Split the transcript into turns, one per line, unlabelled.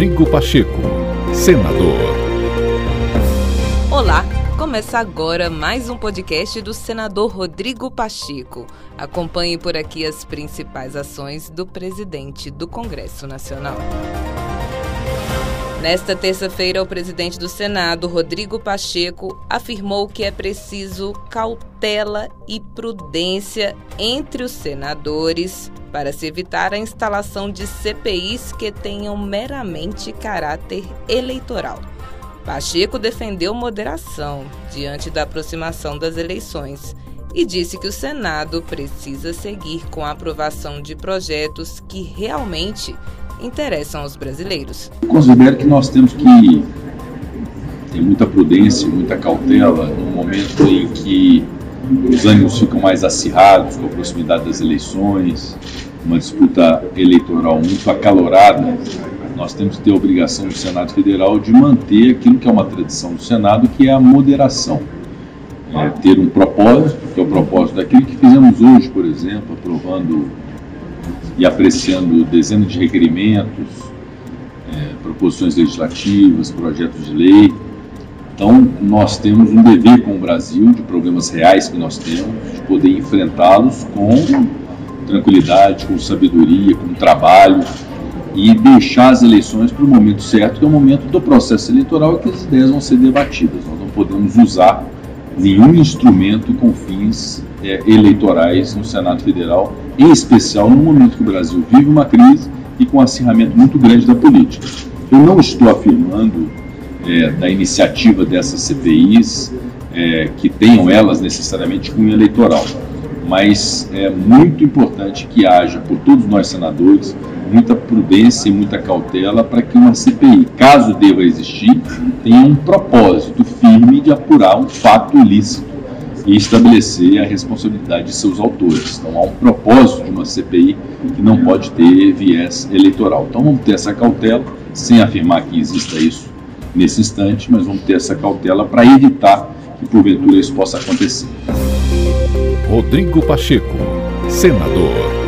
Rodrigo Pacheco, senador.
Olá, começa agora mais um podcast do senador Rodrigo Pacheco. Acompanhe por aqui as principais ações do presidente do Congresso Nacional. Nesta terça-feira, o presidente do Senado, Rodrigo Pacheco, afirmou que é preciso cautela e prudência entre os senadores para se evitar a instalação de CPIs que tenham meramente caráter eleitoral. Pacheco defendeu moderação diante da aproximação das eleições e disse que o Senado precisa seguir com a aprovação de projetos que realmente interessam aos brasileiros.
Considero que nós temos que ter muita prudência, muita cautela no momento em que os ânimos ficam mais acirrados com a proximidade das eleições, uma disputa eleitoral muito acalorada. Nós temos que ter a obrigação do Senado Federal de manter aquilo que é uma tradição do Senado, que é a moderação. É, ter um propósito, que é o propósito daquilo que fizemos hoje, por exemplo, aprovando e apreciando dezenas de requerimentos, é, proposições legislativas, projetos de lei. Então, nós temos um dever com o Brasil, de problemas reais que nós temos, de poder enfrentá-los com tranquilidade, com sabedoria, com trabalho e deixar as eleições para o momento certo, que é o momento do processo eleitoral que as ideias vão ser debatidas. Nós não podemos usar nenhum instrumento com fins é, eleitorais no Senado Federal, em especial no momento que o Brasil vive uma crise e com um acirramento muito grande da política. Eu não estou afirmando é, da iniciativa dessas CPIs é, que tenham elas necessariamente cunho eleitoral, mas é muito importante que haja por todos nós senadores muita prudência e muita cautela para que uma CPI, caso deva existir, tenha um propósito firme de apurar um fato ilícito e estabelecer a responsabilidade de seus autores. Então há um propósito de uma CPI que não pode ter viés eleitoral. Então vamos ter essa cautela, sem afirmar que exista isso nesse instante, mas vamos ter essa cautela para evitar que porventura isso possa acontecer.
Rodrigo Pacheco, senador.